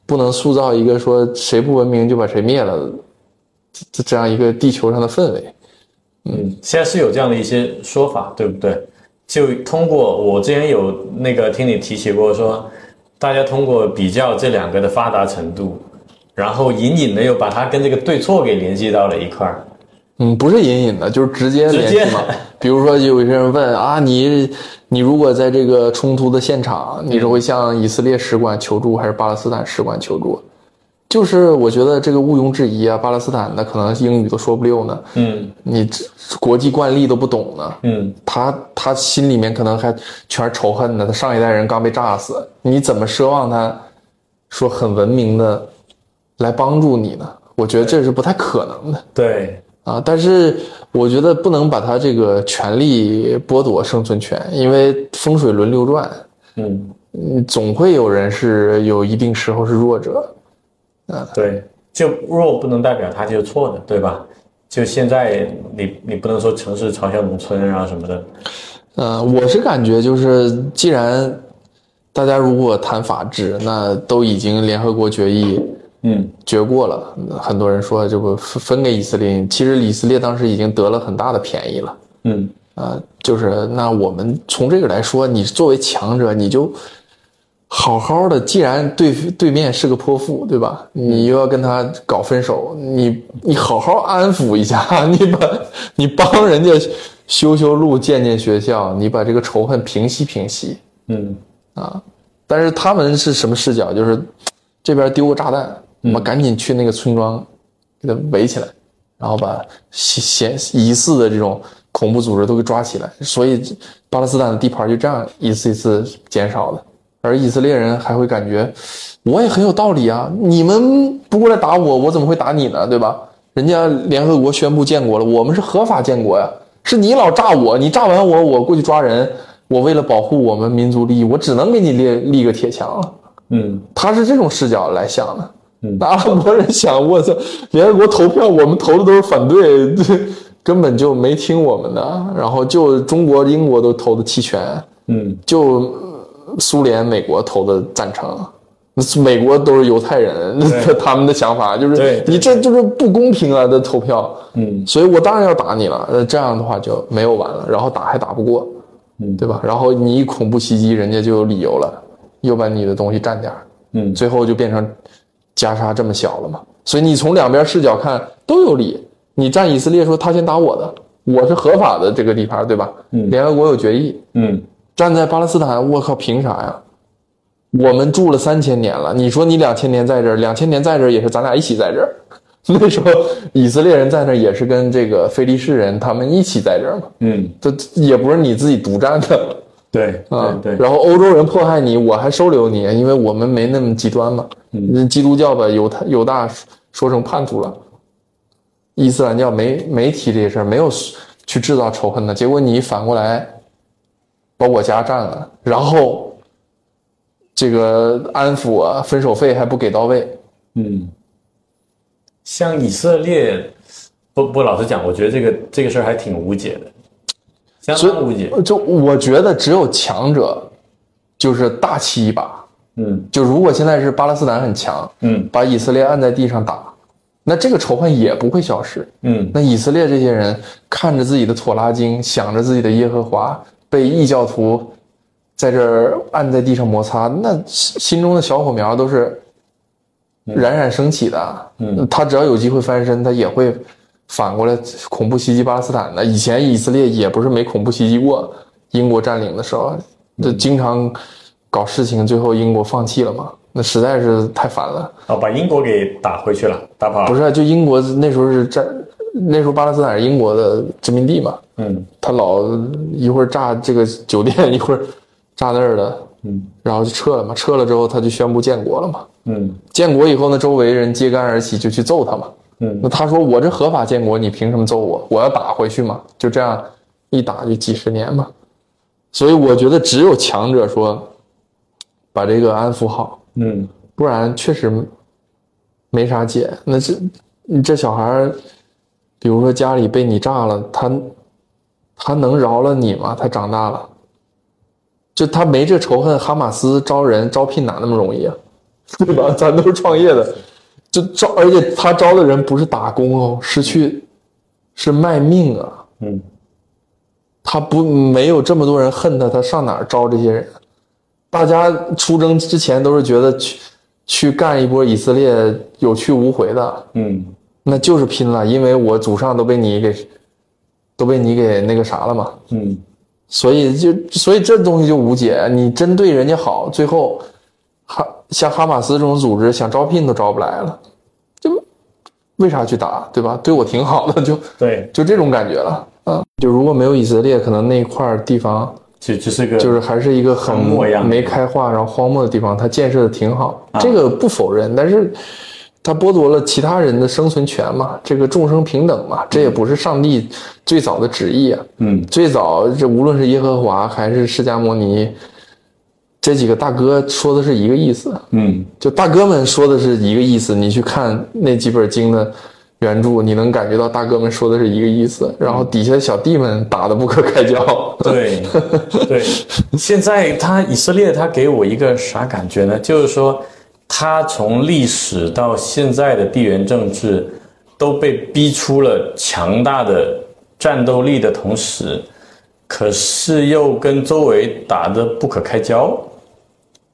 不能塑造一个说谁不文明就把谁灭了这这样一个地球上的氛围。嗯，现在是有这样的一些说法，对不对？就通过我之前有那个听你提起过说，大家通过比较这两个的发达程度，然后隐隐的又把它跟这个对错给联系到了一块儿。嗯，不是隐隐的，就是直接联系嘛。比如说，有一些人问啊，你你如果在这个冲突的现场，你是会向以色列使馆求助，还是巴勒斯坦使馆求助？就是我觉得这个毋庸置疑啊，巴勒斯坦的可能英语都说不溜呢，嗯你这国际惯例都不懂呢，嗯他他心里面可能还全是仇恨呢。他上一代人刚被炸死，你怎么奢望他说很文明的来帮助你呢？我觉得这是不太可能的对，啊。但是我觉得不能把他这个权利剥夺生存权，因为风水轮流转，嗯，嗯，总会有人是有一定时候是弱者。对，就弱不能代表它就是错的，对吧？就现在你你不能说城市嘲笑农村啊什么的，呃，我是感觉就是，既然大家如果谈法治，那都已经联合国决议嗯。决过了，很多人说这个分分给以色列，其实以色列当时已经得了很大的便宜了。嗯。啊，就是那我们从这个来说，你作为强者，你就好好的。既然对对面是个泼妇，对吧？你又要跟他搞分手，你你好好安抚一下，你把你帮人家修修路、建建学校，你把这个仇恨平息平息嗯啊。但是他们是什么视角？就是这边丢个炸弹，我们赶紧去那个村庄给他围起来，然后把嫌嫌疑似的这种恐怖组织都给抓起来。所以巴勒斯坦的地盘就这样一次一次减少的。而以色列人还会感觉，我也很有道理啊！你们不过来打我，我怎么会打你呢？对吧？人家联合国宣布建国了，我们是合法建国呀。是你老炸我，你炸完我，我过去抓人。我为了保护我们民族利益，我只能给你立立个铁墙了。嗯他是这种视角来想的。嗯那阿拉伯人想，我操，联合国投票，我们投的都是反对，对 根本就没听我们的。然后就中国、英国都投的弃权，嗯就呃苏联、美国投的赞成。美国都是犹太人，对 他们的想法就是你这就是不公平啊的投票，嗯所以我当然要打你了。那，这样的话就没有完了，然后打还打不过，嗯对吧？然后你一恐怖袭击，人家就有理由了，又把你的东西占点儿，嗯最后就变成加沙这么小了嘛。所以你从两边视角看都有理。你占以色列说他先打我的，我是合法的这个地盘，对吧？嗯联合国有决议，嗯站在巴勒斯坦，我靠，凭啥呀？我们住了三千年了，你说你两千年在这儿，两千年在这儿也是咱俩一起在这儿。那时候以色列人在那儿也是跟这个非利士人他们一起在这儿嘛，嗯，这也不是你自己独占的 对啊。对对，然后欧洲人迫害你，我还收留你，因为我们没那么极端嘛。嗯，基督教把犹太犹大说成叛徒了，伊斯兰教没没提这些事儿，没有去制造仇恨的。结果你反过来把我家占了，然后这个安抚啊、分手费还不给到位，嗯，像以色列，不不，老实讲，我觉得这个这个事儿还挺无解的，相当无解。就我觉得只有强者就是大气一把。嗯就如果现在是巴勒斯坦很强，嗯把以色列按在地上打，那这个仇恨也不会消失。嗯那以色列这些人看着自己的妥拉经，想着自己的耶和华，被异教徒在这儿按在地上摩擦，那心心中的小火苗都是冉冉升起的。嗯，他只要有机会翻身，他也会反过来恐怖袭击巴勒斯坦的。以前以色列也不是没恐怖袭击过，英国占领的时候，这经常搞事情，最后英国放弃了嘛？那实在是太烦了。哦，把英国给打回去了，打跑了。不是啊，就英国那时候是占，那时候巴勒斯坦是英国的殖民地嘛，嗯他老一会儿炸这个酒店，一会儿炸那儿的，嗯然后就撤了嘛。撤了之后，他就宣布建国了嘛。嗯建国以后呢，周围人揭竿而起，就去揍他嘛。嗯那他说我这合法建国，你凭什么揍我？我要打回去嘛。就这样一打就几十年嘛。所以我觉得只有强者说把这个安抚好，嗯不然确实没啥解。那这你这小孩儿，比如说家里被你炸了，他他能饶了你吗？他长大了，就他没这仇恨，哈马斯招人招聘哪那么容易啊？对吧？咱都是创业的，就招，而且他招的人不是打工哦，是去是卖命啊。嗯他不没有这么多人恨他，他上哪儿招这些人？大家出征之前都是觉得去去干一波以色列有去无回的，嗯那就是拼了，因为我祖上都被你给都被你给那个啥了嘛，嗯所以就所以这东西就无解。你真对人家好，最后哈像哈马斯这种组织想招聘都招不来了，就为啥去打，对吧？对我挺好的，就对，就这种感觉了。嗯，就如果没有以色列，可能那块儿地方就就是个就是还是一个很没开化，然后荒漠的地方，它建设的挺好，这个不否认。但是他剥夺了其他人的生存权嘛，这个众生平等嘛，这也不是上帝最早的旨意啊。嗯，最早这无论是耶和华还是释迦牟尼，这几个大哥说的是一个意思。嗯，就大哥们说的是一个意思，你去看那几本经的原著，你能感觉到大哥们说的是一个意思，然后底下的小弟们打的不可开交。对对，现在他以色列，他给我一个啥感觉呢？就是说，他从历史到现在的地缘政治都被逼出了强大的战斗力的同时，可是又跟周围打得不可开交，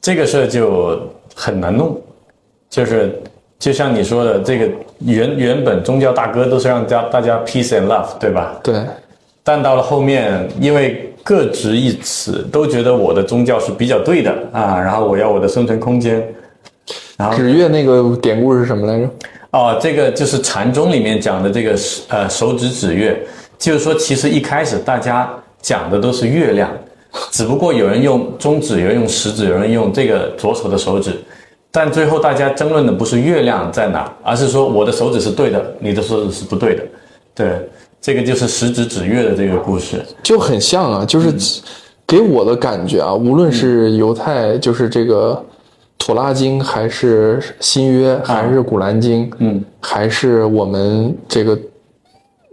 这个事儿就很难弄。就是就像你说的，这个原原本宗教大哥都是让大大家 peace and love，对吧？对，但到了后面，因为各执一词，都觉得我的宗教是比较对的啊，然后我要我的生存空间。然后指月那个典故是什么来着？哦，这个就是禅宗里面讲的这个呃手指指月，就是说其实一开始大家讲的都是月亮，只不过有人用中指，有人用食指，有人用这个左手的手指，但最后大家争论的不是月亮在哪，而是说我的手指是对的，你的手指是不对的。对，这个就是食指指月的这个故事。就很像啊，就是给我的感觉啊，无论是犹太，就是这个妥拉经，还是新约，还是古兰经，嗯，还是我们这个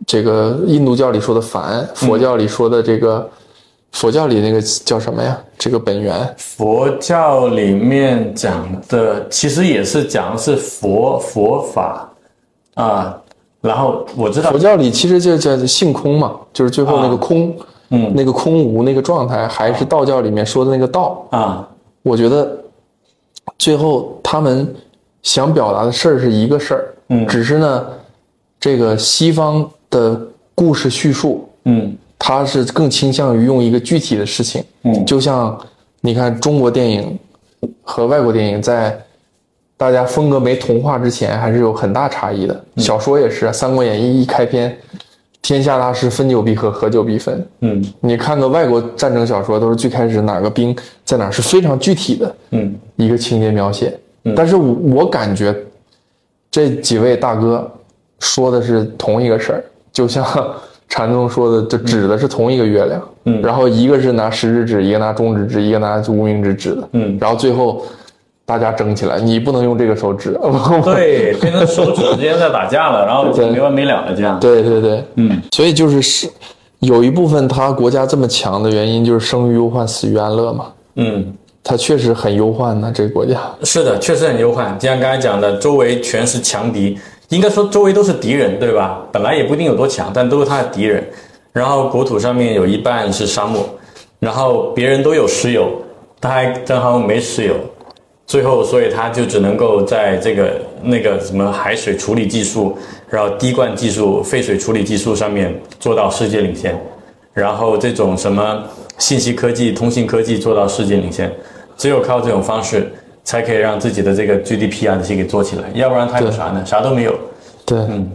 这个印度教里说的梵，佛教里说的这个，佛教里那个叫什么呀？这个本源，佛教里面讲的其实也是讲的是佛佛法。啊，然后我知道。佛教里其实就叫性空嘛，就是最后那个空，嗯。那个空无那个状态，还是道教里面说的那个道。啊，我觉得最后他们想表达的事儿是一个事儿，嗯。只是呢，这个西方的故事叙述，嗯。它是更倾向于用一个具体的事情，嗯。就像你看中国电影和外国电影在大家风格没同化之前，还是有很大差异的。嗯。小说也是，《三国演义》一开篇，天下大事，分久必合，合久必分。嗯你看个外国战争小说，都是最开始哪个兵在哪儿是非常具体的嗯一个情节描写。但是我我感觉这几位大哥说的是同一个事儿，就像禅宗说的，就指的是同一个月亮。嗯然后一个是拿食指指，一个拿中指指，一个拿无名指指的。嗯然后最后大家争起来，你不能用这个手指。对，变成手指之间在打架了，然后 对没完没了的这样。对对对，嗯所以就是是有一部分他国家这么强的原因，就是生于忧患，死于安乐嘛。嗯，他确实很忧患呢，这个国家。是的，确实很忧患。就像刚才讲的，周围全是强敌，应该说周围都是敌人，对吧？本来也不一定有多强，但都是他的敌人。然后国土上面有一半是沙漠，然后别人都有石油，他还正好没石油。最后，所以他就只能够在这个那个什么海水处理技术，然后滴灌技术、废水处理技术上面做到世界领先，然后这种什么信息科技、通信科技做到世界领先，只有靠这种方式才可以让自己的这个 GDP 啊这些给做起来，要不然他有啥呢？啥都没有，对，嗯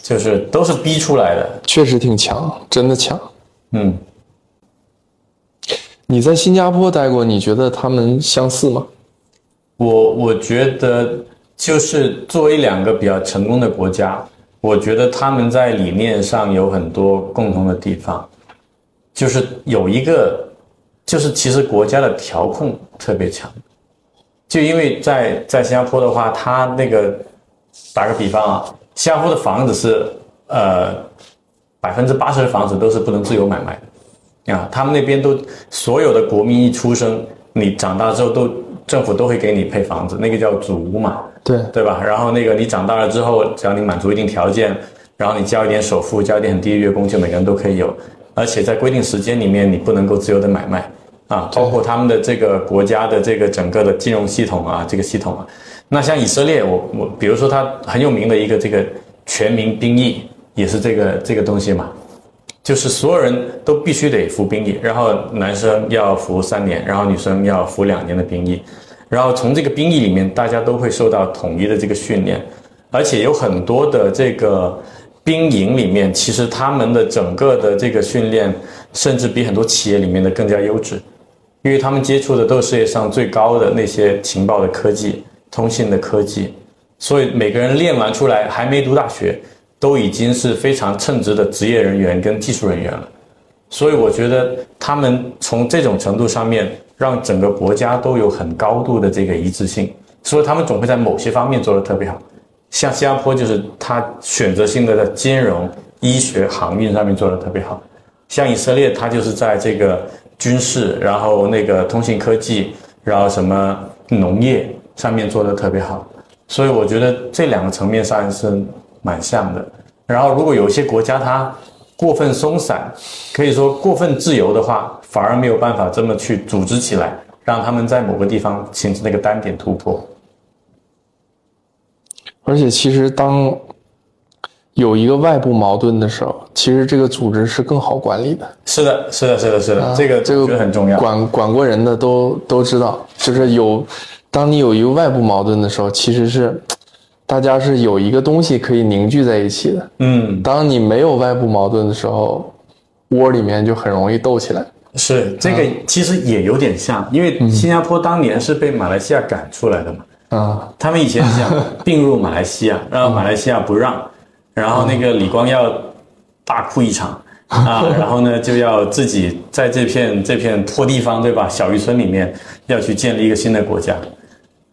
就是都是逼出来的。确实挺强，真的强。嗯，你在新加坡待过，你觉得他们相似吗？我我觉得就是作为两个比较成功的国家，我觉得他们在理念上有很多共同的地方，就是有一个，就是其实国家的调控特别强，就因为在在新加坡的话，它那个打个比方啊，新加坡的房子是呃百分之八十的房子都是不能自由买卖的。啊，他们那边都所有的国民一出生，你长大之后都政府都会给你配房子，那个叫祖屋嘛，对，对吧？然后那个你长大了之后，只要你满足一定条件，然后你交一点首付，交一点很低的月供，就每个人都可以有。而且在规定时间里面，你不能够自由的买卖啊，包括他们的这个国家的这个整个的金融系统啊，这个系统啊。那像以色列，我我比如说它很有名的一个这个全民兵役，也是这个这个东西嘛。就是所有人都必须得服兵役，然后男生要服三年，然后女生要服两年的兵役，然后从这个兵役里面，大家都会受到统一的这个训练，而且有很多的这个兵营里面，其实他们的整个的这个训练，甚至比很多企业里面的更加优质，因为他们接触的都是世界上最高的那些情报的科技、通信的科技，所以每个人练完出来还没读大学，都已经是非常称职的职业人员跟技术人员了。所以我觉得他们从这种程度上面，让整个国家都有很高度的这个一致性，所以他们总会在某些方面做得特别好。像新加坡就是它选择性的在金融、医学、航运上面做得特别好，像以色列它就是在这个军事，然后那个通信科技，然后什么农业上面做得特别好。所以我觉得这两个层面上是蛮像的。然后如果有一些国家它过分松散，可以说过分自由的话，反而没有办法这么去组织起来，让他们在某个地方形成那个单点突破。而且，其实当有一个外部矛盾的时候，其实这个组织是更好管理的。是的，是的，是的，是的，这个这个很重要。管管过人的都都知道，就是有，当你有一个外部矛盾的时候，其实是大家是有一个东西可以凝聚在一起的。嗯，当你没有外部矛盾的时候，窝里面就很容易斗起来。是这个其实也有点像，因为新加坡当年是被马来西亚赶出来的嘛。啊，他们以前想 并入马来西亚，然后马来西亚不让，然后那个李光耀大哭一场 啊，然后呢就要自己在这片这片破地方，对吧？小渔村里面要去建立一个新的国家，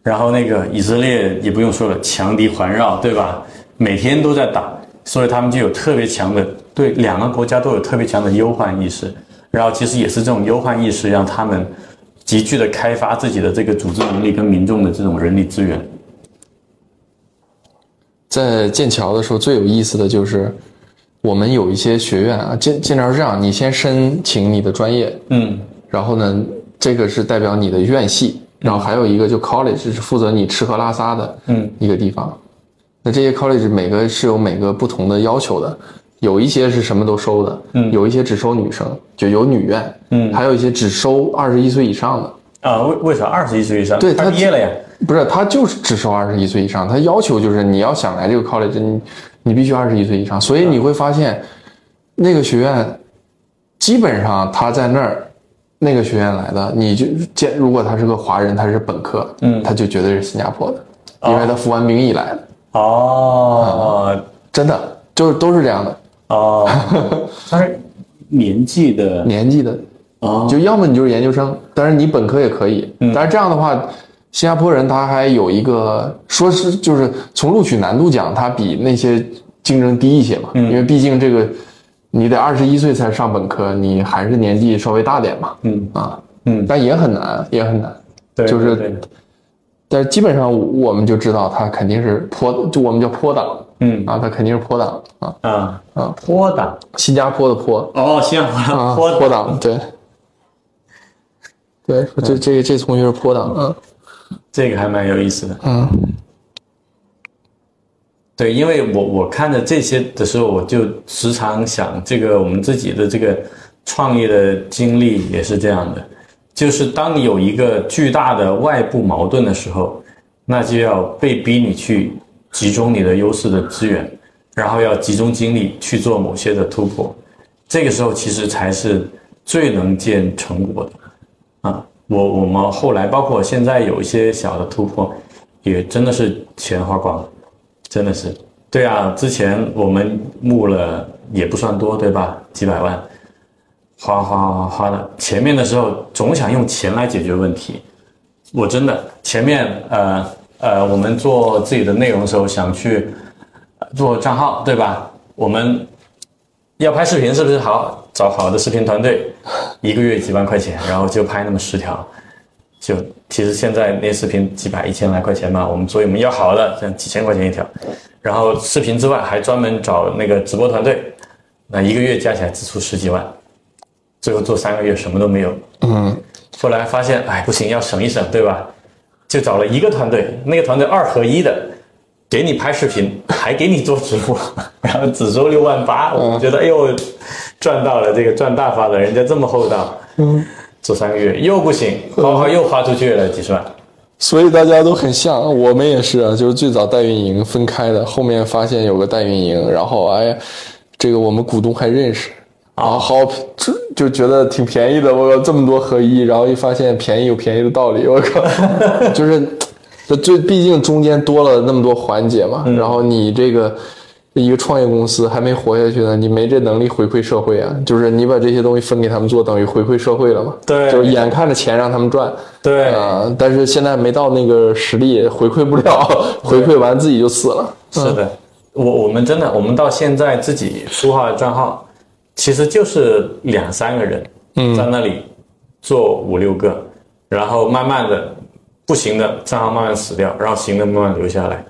然后那个以色列也不用说了，强敌环绕，对吧？每天都在打，所以他们就有特别强的对两个国家都有特别强的忧患意识，然后其实也是这种忧患意识让他们。急剧的开发自己的这个组织能力跟民众的这种人力资源。在剑桥的时候，最有意思的就是我们有一些学院啊，剑剑桥是这样，你先申请你的专业，嗯，然后呢，这个是代表你的院系，然后还有一个就 college 是负责你吃喝拉撒的，嗯，一个地方。那这些 college 每个是有每个不同的要求的，有一些是什么都收的，嗯有一些只收女生，就有女院，嗯还有一些只收二十一岁以上的。啊，为为啥二十一岁以上？对他他毕业了呀。不是，他就是只收二十一岁以上，他要求就是你要想来这个 college，你你必须二十一岁以上。所以你会发现，那个学院基本上他在那儿，那个学院来的，你就见如果他是个华人，他是本科，嗯。他就绝对是新加坡的，因为他服完兵役来的，哦真的就是都是这样的。哦，他是年纪的。年纪的，哦，就要么你就是研究生，但是你本科也可以，但是这样的话。新加坡人他还有一个说是就是从录取难度讲，他比那些竞争低一些嘛，因为毕竟这个你得二十一岁才上本科，你还是年纪稍微大点嘛，嗯。啊，嗯，但也很难，也很难，对，就是但是基本上我们就知道他肯定是坡，就我们叫坡党。嗯。啊，他肯定是坡党。啊，啊。啊。坡党。新加坡的坡哦，新加坡啊，坡坡党对，对，这这这同学是坡党啊，这个还蛮有意思的。嗯。对，因为我我看着这些的时候，我就时常想，这个我们自己的这个创业的经历也是这样的，就是当你有一个巨大的外部矛盾的时候，那就要被逼你去集中你的优势的资源，然后要集中精力去做某些的突破，这个时候其实才是最能见成果的啊。我我们后来包括现在有一些小的突破，也真的是钱花光了。真的是，对啊，之前我们募了也不算多，对吧？几百万，花花花花的。前面的时候总想用钱来解决问题，我真的前面呃呃，我们做自己的内容的时候想去做账号，对吧？我们要拍视频，是不是好找好的视频团队，一个月几万块钱，然后就拍那么十条。就其实现在那视频几百一千来块钱嘛，我们所以我们要好的，像几千块钱一条，然后视频之外还专门找那个直播团队，那一个月加起来支出十几万，最后做三个月什么都没有。嗯，后来发现，哎，不行，要省一省，对吧？就找了一个团队，那个团队二合一的，给你拍视频，还给你做直播，然后只收六万八，我觉得，哎呦，赚到了，这个赚大发了，人家这么厚道。嗯。做三个月又不行，花花又花出去了几十万。所以大家都很像，我们也是啊，就是最早代运营分开的，后面发现有个代运营，然后哎呀，这个我们股东还认识，然后好就就觉得挺便宜的，我靠，这么多合一，然后一发现便宜有便宜的道理，我靠，就是这最毕竟中间多了那么多环节嘛，然后你这个一个创业公司还没活下去呢，你没这能力回馈社会啊，就是你把这些东西分给他们做，等于回馈社会了嘛。对就是眼看着钱让他们赚，对啊、但是现在没到那个实力，回馈不了，回馈完自己就死了。是的，我我们真的，我们到现在自己书号的账号，其实就是两三个人，嗯，在那里做五六个，然后慢慢的不行的账号慢慢死掉，然后行的慢慢留下来，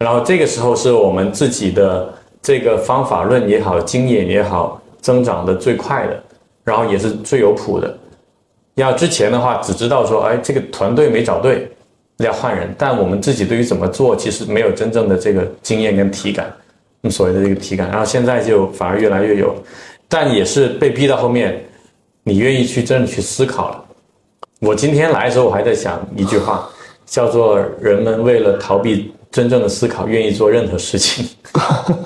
然后这个时候是我们自己的这个方法论也好，经验也好，增长的最快的，然后也是最有谱的。要之前的话，只知道说，哎，这个团队没找对，要换人，但我们自己对于怎么做，其实没有真正的这个经验跟体感，所谓的这个体感。然后现在就反而越来越有，但也是被逼到后面，你愿意去真的去思考了。我今天来的时候，我还在想一句话，叫做“人们为了逃避真正的思考，愿意做任何事情”。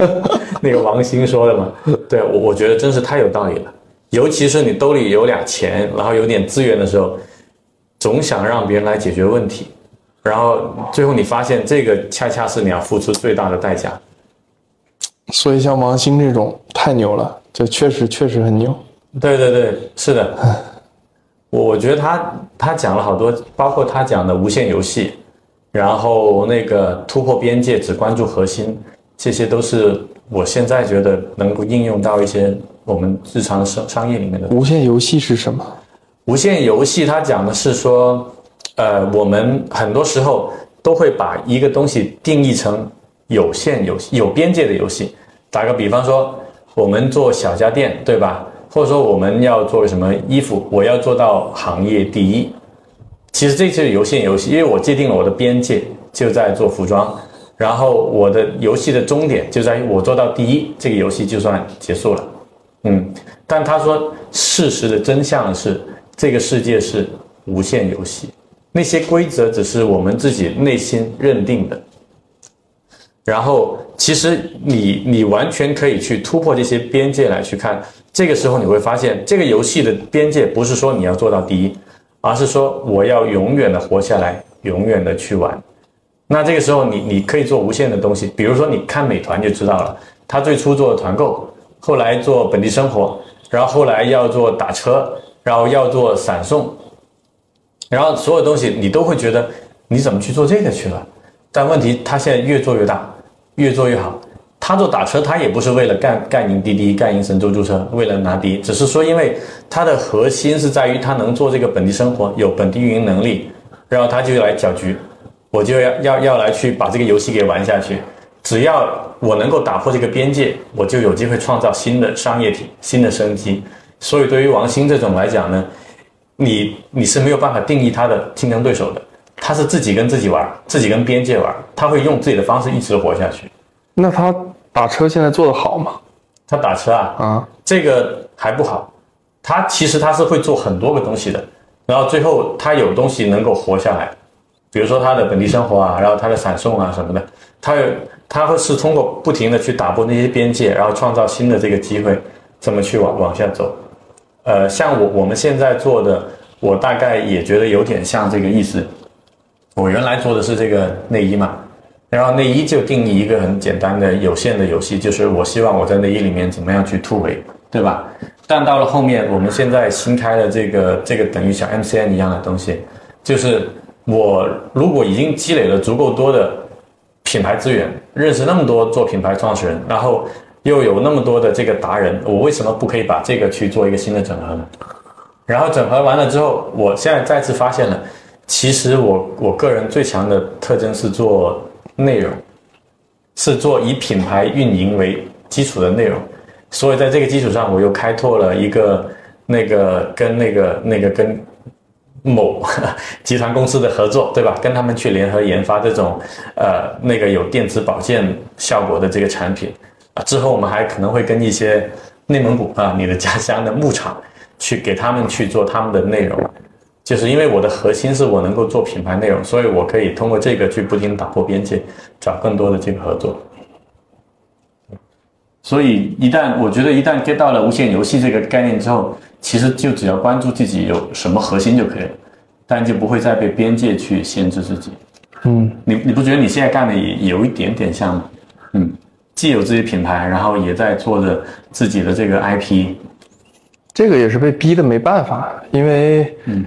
那个王兴说的嘛，对我我觉得真是太有道理了。尤其是你兜里有俩钱，然后有点资源的时候，总想让别人来解决问题，然后最后你发现这个恰恰是你要付出最大的代价。所以像王兴这种太牛了，这确实确实很牛。对对对，是的，我我觉得他他讲了好多，包括他讲的无限游戏，然后那个突破边界，只关注核心，这些都是我现在觉得能够应用到一些我们日常的商商业里面的。无限游戏是什么？无限游戏它讲的是说，呃，我们很多时候都会把一个东西定义成有限游戏、有边界的游戏。打个比方说，我们做小家电，对吧？或者说我们要做什么衣服，我要做到行业第一。其实这就是有限游戏，因为我界定了我的边界就在做服装，然后我的游戏的终点就在于我做到第一，这个游戏就算结束了。嗯，但他说事实的真相是，这个世界是无限游戏，那些规则只是我们自己内心认定的。然后，其实你你完全可以去突破这些边界来去看，这个时候你会发现，这个游戏的边界不是说你要做到第一，而是说我要永远的活下来，永远的去玩。那这个时候你你可以做无限的东西，比如说你看美团就知道了，他最初做团购，后来做本地生活，然后后来要做打车，然后要做闪送，然后所有东西你都会觉得你怎么去做这个去了？但问题他现在越做越大，越做越好。他做打车，他也不是为了干干赢滴滴、干赢神州租车，为了拿第一，只是说因为他的核心是在于他能做这个本地生活，有本地运营能力，然后他就来搅局，我就要要要来去把这个游戏给玩下去。只要我能够打破这个边界，我就有机会创造新的商业体、新的生机。所以对于王兴这种来讲呢，你你是没有办法定义他的竞争对手的，他是自己跟自己玩，自己跟边界玩，他会用自己的方式一直活下去。那他打车现在做得好吗？他打车啊，啊，这个还不好，他其实他是会做很多个东西的，然后最后他有东西能够活下来，比如说他的本地生活啊，然后他的闪送啊什么的，他有他会是通过不停的去打破那些边界，然后创造新的这个机会，这么去往往下走。呃，像我我们现在做的，我大概也觉得有点像这个意思。我原来做的是这个内衣嘛，然后内衣就定义一个很简单的有限的游戏，就是我希望我在内衣里面怎么样去突围，对吧？但到了后面，我们现在新开的这个这个等于像 MCN 一样的东西，就是我如果已经积累了足够多的品牌资源，认识那么多做品牌创始人，然后又有那么多的这个达人，我为什么不可以把这个去做一个新的整合呢？然后整合完了之后，我现在再次发现了，其实我我个人最强的特征是做内容，是做以品牌运营为基础的内容。所以在这个基础上，我又开拓了一个那个跟那个那个跟某 集团公司的合作，对吧？跟他们去联合研发这种呃那个有电子保健效果的这个产品啊。之后我们还可能会跟一些内蒙古啊，你的家乡的牧场去给他们去做他们的内容。就是因为我的核心是我能够做品牌内容，所以我可以通过这个去不停地打破边界，找更多的这个合作。所以一旦我觉得一旦 get 到了无限游戏这个概念之后，其实就只要关注自己有什么核心就可以了，但就不会再被边界去限制自己。嗯，你你不觉得你现在干的也有一点点像吗？嗯，既有自己品牌，然后也在做着自己的这个 IP。这个也是被逼的没办法，因为嗯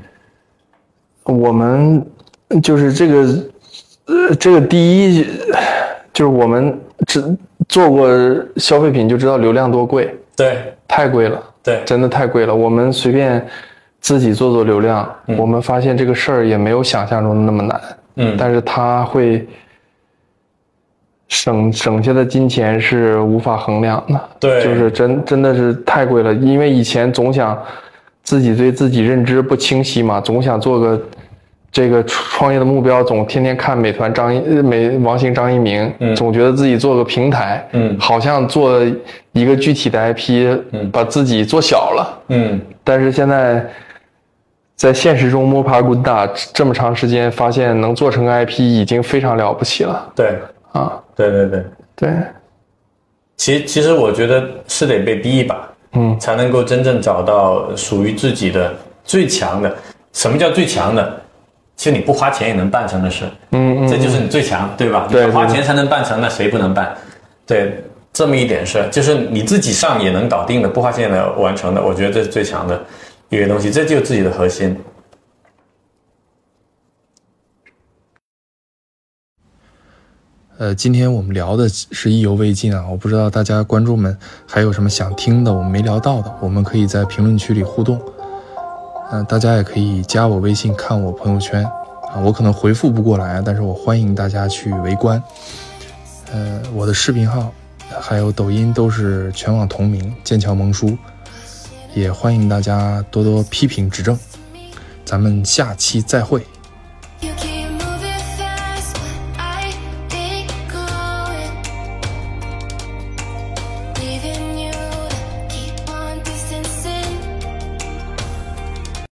我们就是这个呃这个第一就是我们只做过消费品就知道流量多贵，对太贵了。对真的太贵了。我们随便自己做做流量，我们发现这个事儿也没有想象中的那么难。嗯但是它会省省下的金钱是无法衡量的。对就是真真的是太贵了。因为以前总想自己对自己认知不清晰嘛，总想做个。这个创业的目标总天天看美团张一呃美王兴张一鸣，嗯总觉得自己做个平台，嗯好像做一个具体的 IP，嗯把自己做小了。嗯但是现在在现实中摸爬滚打这么长时间，发现能做成个 IP 已经非常了不起了对啊！对对对。对，其其实我觉得是得被逼一把，嗯才能够真正找到属于自己的最强的。什么叫最强的？其实你不花钱也能办成的事，嗯嗯，这就是你最强，对吧？对你花钱才能办成，那谁不能办？对，这么一点事儿，就是你自己上也能搞定的，不花钱也能完成的，我觉得这是最强的一个东西，这就是自己的核心。呃，今天我们聊的是意犹未尽啊，我不知道大家观众们还有什么想听的，我们没聊到的，我们可以在评论区里互动。嗯、大家也可以加我微信看我朋友圈啊，我可能回复不过来，但是我欢迎大家去围观。呃，我的视频号还有抖音都是全网同名剑桥萌叔，也欢迎大家多多批评指正。咱们下期再会。